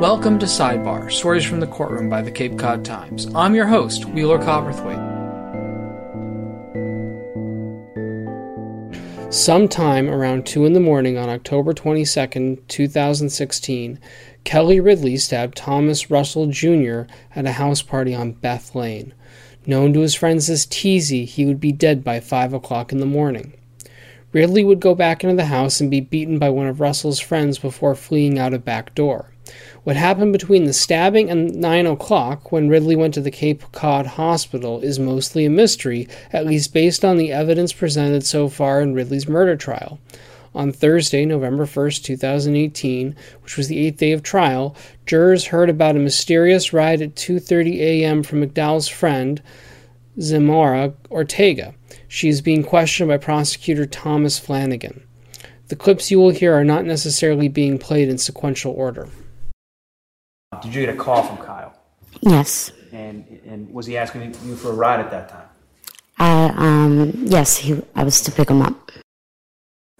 Welcome to Sidebar, Stories from the Courtroom by the Cape Cod Times. I'm your host, Wheeler Cowperthwaite. Sometime around 2 in the morning on October 22, 2016, Kelly Ridley stabbed Thomas Russell Jr. at a house party on Beth Lane. Known to his friends as Teasy, he would be dead by 5 o'clock in the morning. Ridley would go back into the house and be beaten by one of Russell's friends before fleeing out a back door. What happened between the stabbing and 9 o'clock, when Ridley went to the Cape Cod Hospital, is mostly a mystery, at least based on the evidence presented so far in Ridley's murder trial. On Thursday, November 1, 2018, which was the eighth day of trial, jurors heard about a mysterious ride at 2:30 a.m. from McDowell's friend, Xiomara Ortega. She is being questioned by prosecutor Thomas Flanagan. The clips you will hear are not necessarily being played in sequential order. Did you get a call from Kyle? Yes. And and was he asking you for a ride at that time? I um yes, he I was to pick him up.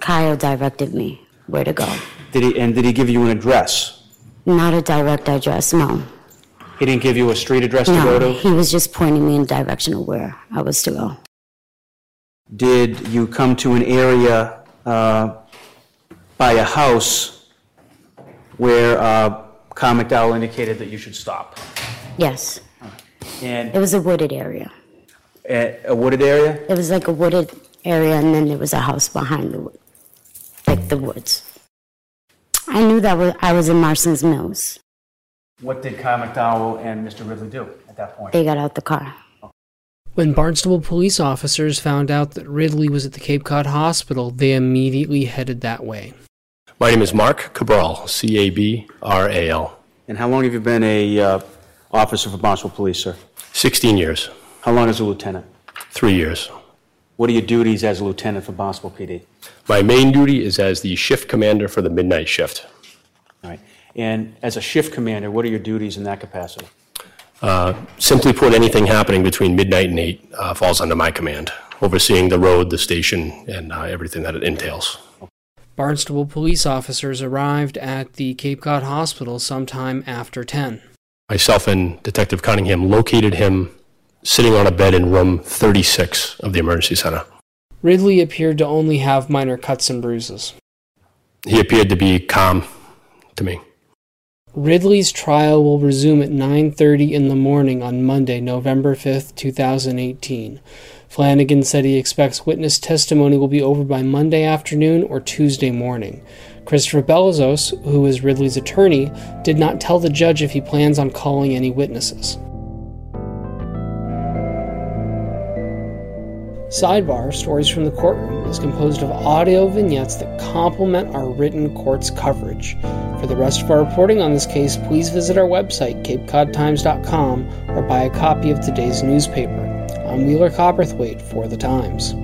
Kyle directed me where to go. Did he and did he give you an address? Not a direct address, no. He didn't give you a street address to go No, to? he was just pointing me in the direction of where I was to go. Did you come to an area uh, by a house where uh, Kyle McDowell indicated that you should stop? Yes. And It was a wooded area. a, a wooded area? It was like a wooded area and then there was a house behind the wood. Like the woods. I knew that was, I was in Marston's Mills. What did Kyle McDowell and Mr. Ridley do at that point? They got out the car. When Barnstable police officers found out that Ridley was at the Cape Cod Hospital, they immediately headed that way. My name is Mark Cabral, C A B R A L. And how long have you been a uh, officer for Barnstable Police, sir? 16 years, How long as a lieutenant? three years. What are your duties as a lieutenant for Barnstable PD? My main duty is as the shift commander for the midnight shift. All right. And as a shift commander, what are your duties in that capacity? Uh, simply put, anything happening between midnight and 8 uh, falls under my command, overseeing the road, the station, and uh, everything that it entails. Barnstable police officers arrived at the Cape Cod Hospital sometime after 10. Myself and Detective Cunningham located him sitting on a bed in room 36 of the emergency center. Ridley appeared to only have minor cuts and bruises. He appeared to be calm to me. Ridley's trial will resume at 9:30 in the morning on Monday, November 5th, 2018. Flanagan said he expects witness testimony will be over by Monday afternoon or Tuesday morning. Christopher Belzos, who is Ridley's attorney, did not tell the judge if he plans on calling any witnesses. Sidebar Stories from the Courtroom is composed of audio vignettes that complement our written court's coverage. For the rest of our reporting on this case, please visit our website, capecodtimes.com, or buy a copy of today's newspaper. I'm Wheeler Cowperthwaite for The Times.